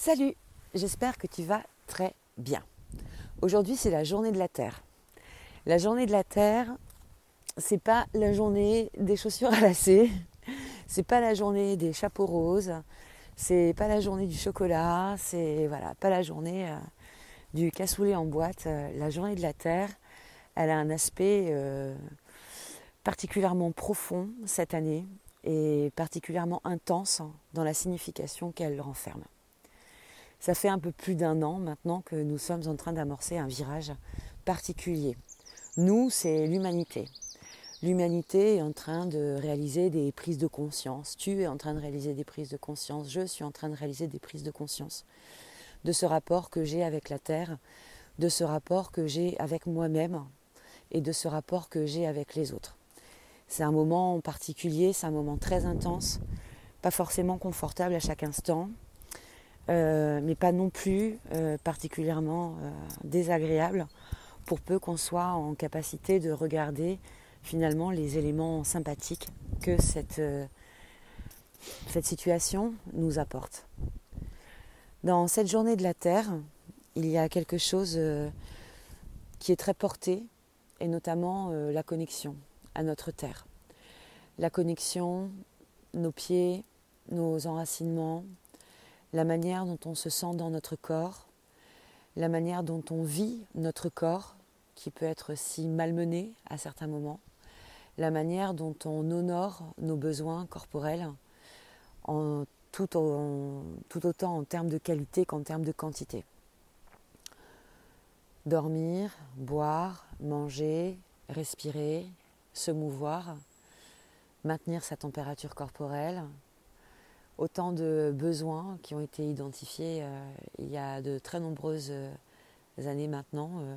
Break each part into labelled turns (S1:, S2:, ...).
S1: Salut, j'espère que tu vas très bien. Aujourd'hui, c'est la journée de la Terre. La journée de la Terre, c'est pas la journée des chaussures à lacets, c'est pas la journée des chapeaux roses, c'est pas la journée du chocolat, c'est voilà, pas la journée euh, du cassoulet en boîte. Euh, la journée de la Terre, elle a un aspect euh, particulièrement profond cette année et particulièrement intense dans la signification qu'elle renferme. Ça fait un peu plus d'un an maintenant que nous sommes en train d'amorcer un virage particulier. Nous, c'est l'humanité. L'humanité est en train de réaliser des prises de conscience. Tu es en train de réaliser des prises de conscience. Je suis en train de réaliser des prises de conscience de ce rapport que j'ai avec la Terre, de ce rapport que j'ai avec moi-même et de ce rapport que j'ai avec les autres. C'est un moment particulier, c'est un moment très intense, pas forcément confortable à chaque instant, euh, mais pas non plus euh, particulièrement euh, désagréable pour peu qu'on soit en capacité de regarder finalement les éléments sympathiques que cette, cette situation nous apporte. Dans cette journée de la Terre, il y a quelque chose qui est très porté, et notamment la connexion à notre Terre. La connexion, nos pieds, nos enracinements, la manière dont on se sent dans notre corps, la manière dont on vit notre corps, qui peut être si malmené à certains moments, la manière dont on honore nos besoins corporels, en, tout, tout autant en termes de qualité qu'en termes de quantité. Dormir, boire, manger, respirer, se mouvoir, maintenir sa température corporelle, autant de besoins qui ont été identifiés euh, il y a de très nombreuses euh, années maintenant euh,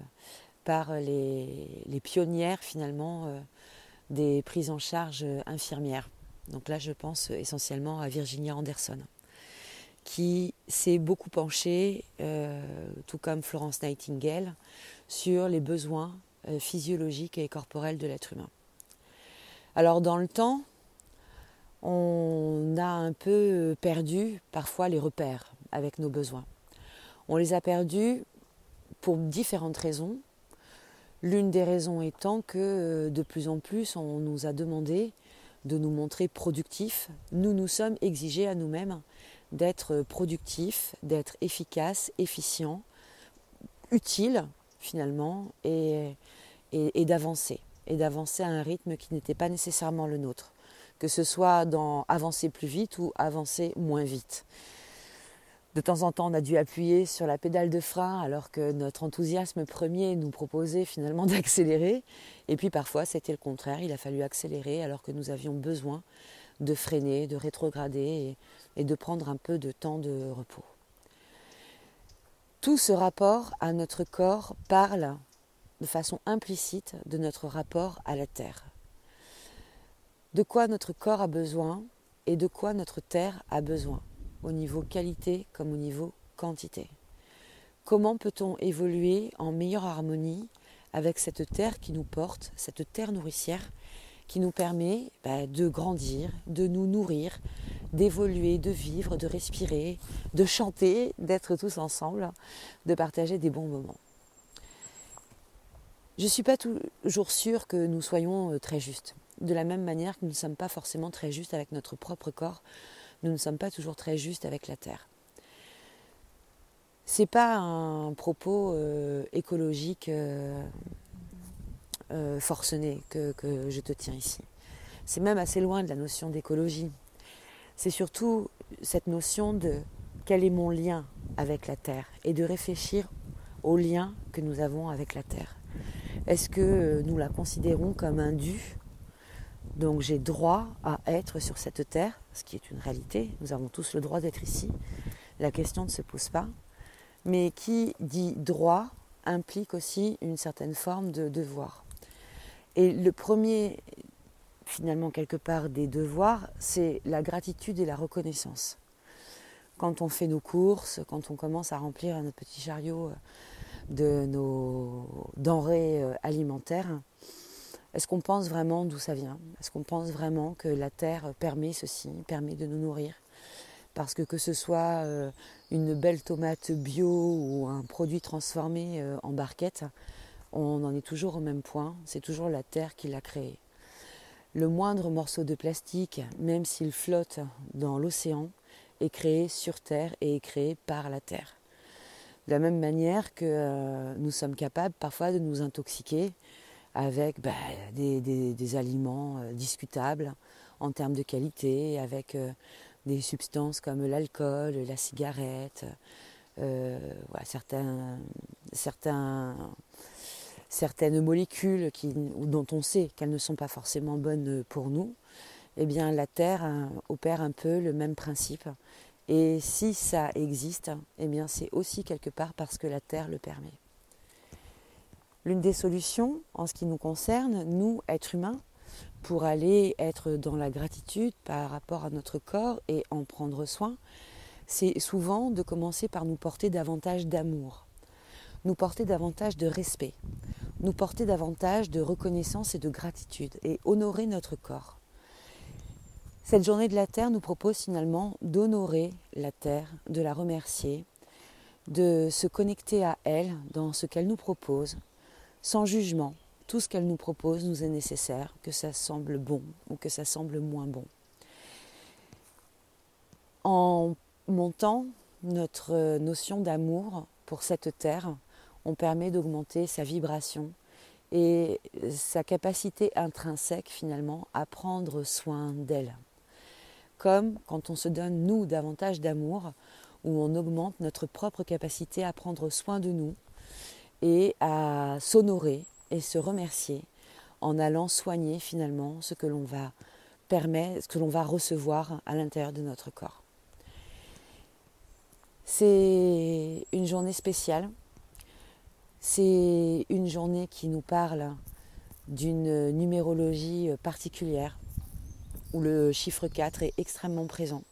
S1: par les, pionnières finalement des prises en charge infirmières. Donc là je pense essentiellement à Virginia Anderson qui s'est beaucoup penchée, tout comme Florence Nightingale, sur les besoins physiologiques et corporels de l'être humain. Alors dans le temps, on un peu perdu parfois les repères avec nos besoins. On les a perdus pour différentes raisons. L'une des raisons étant que euh, de plus en plus on nous a demandé de nous montrer productifs. Nous nous sommes exigés à nous-mêmes d'être productifs, d'être efficaces, efficients, utiles finalement et d'avancer. Et d'avancer à un rythme qui n'était pas nécessairement le nôtre que ce soit dans avancer plus vite ou avancer moins vite. De temps en temps, on a dû appuyer sur la pédale de frein alors que notre enthousiasme premier nous proposait finalement d'accélérer. Et puis parfois, c'était le contraire, il a fallu accélérer alors que nous avions besoin de freiner, de rétrograder et, de prendre un peu de temps de repos. Tout ce rapport à notre corps parle de façon implicite de notre rapport à la Terre de quoi notre corps a besoin et de quoi notre terre a besoin, au niveau qualité comme au niveau quantité. Comment peut-on évoluer en meilleure harmonie avec cette terre qui nous porte, cette terre nourricière qui nous permet bah, de grandir, de nous nourrir, d'évoluer, de vivre, de respirer, de chanter, d'être tous ensemble, de partager des bons moments. Je ne suis pas toujours sûre que nous soyons euh, très justes de la même manière que nous ne sommes pas forcément très justes avec notre propre corps, nous ne sommes pas toujours très justes avec la terre. C'est pas un propos euh, écologique euh, euh, forcené que, que je te tiens ici. C'est même assez loin de la notion d'écologie. C'est surtout cette notion de quel est mon lien avec la terre et de réfléchir au lien que nous avons avec la terre. Est-ce que nous la considérons comme un dû donc j'ai droit à être sur cette terre, ce qui est une réalité. Nous avons tous le droit d'être ici. La question ne se pose pas. Mais qui dit droit implique aussi une certaine forme de devoir. Et le premier, finalement, quelque part, des devoirs, c'est la gratitude et la reconnaissance. Quand on fait nos courses, quand on commence à remplir notre petit chariot de nos denrées euh, alimentaires, est-ce qu'on pense vraiment d'où ça vient? Est-ce qu'on pense vraiment que la terre permet ceci, permet de nous nourrir? Parce que que ce soit euh, une belle tomate bio ou un produit transformé euh, en barquette, on en est toujours au même point, c'est toujours la terre qui l'a créé. Le moindre morceau de plastique, même s'il flotte dans l'océan, est créé sur Terre et est créé par la Terre. De la même manière que euh, nous sommes capables parfois de nous intoxiquer avec bah, des, aliments euh, discutables en termes de qualité, avec euh, des substances comme l'alcool, la cigarette, certains, certains certaines molécules dont on sait qu'elles ne sont pas forcément bonnes pour nous, eh bien la Terre opère un peu le même principe. Et si ça existe, eh c'est aussi quelque part parce que la Terre le permet. L'une des solutions en ce qui nous concerne, nous, êtres humains, pour aller être dans la gratitude par rapport à notre corps et en prendre soin, c'est souvent de commencer par nous porter davantage d'amour, nous porter davantage de respect, nous porter davantage de reconnaissance et de gratitude et honorer notre corps. Cette journée de la Terre nous propose finalement d'honorer la Terre, de la remercier, de se connecter à elle dans ce qu'elle nous propose, sans jugement. Tout ce qu'elle nous propose nous est nécessaire, que ça semble bon ou que ça semble moins bon. En montant notre notion d'amour pour cette terre, on permet d'augmenter sa vibration et sa capacité intrinsèque finalement à prendre soin d'elle. Comme quand on se donne nous davantage d'amour, où on augmente notre propre capacité à prendre soin de nous et à s'honorer et se remercier en allant soigner finalement ce que l'on va permettre, ce que l'on va recevoir à l'intérieur de notre corps. C'est une journée spéciale c'est une journée qui nous parle d'une numérologie particulière où le chiffre 4 est extrêmement présent.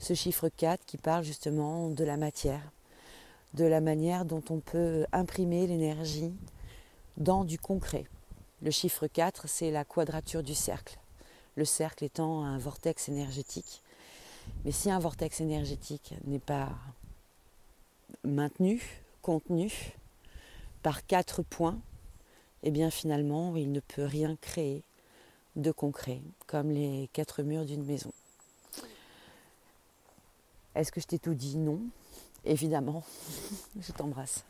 S1: Ce chiffre 4 qui parle justement de la matière, de la manière dont on peut imprimer l'énergie dans du concret. Le chiffre 4, c'est la quadrature du cercle. Le cercle étant un vortex énergétique. Mais si un vortex énergétique n'est pas maintenu, contenu, par quatre points, eh bien finalement, il ne peut rien créer de concret, comme les quatre murs d'une maison. Est-ce que je t'ai tout dit? Non. Évidemment, je t'embrasse.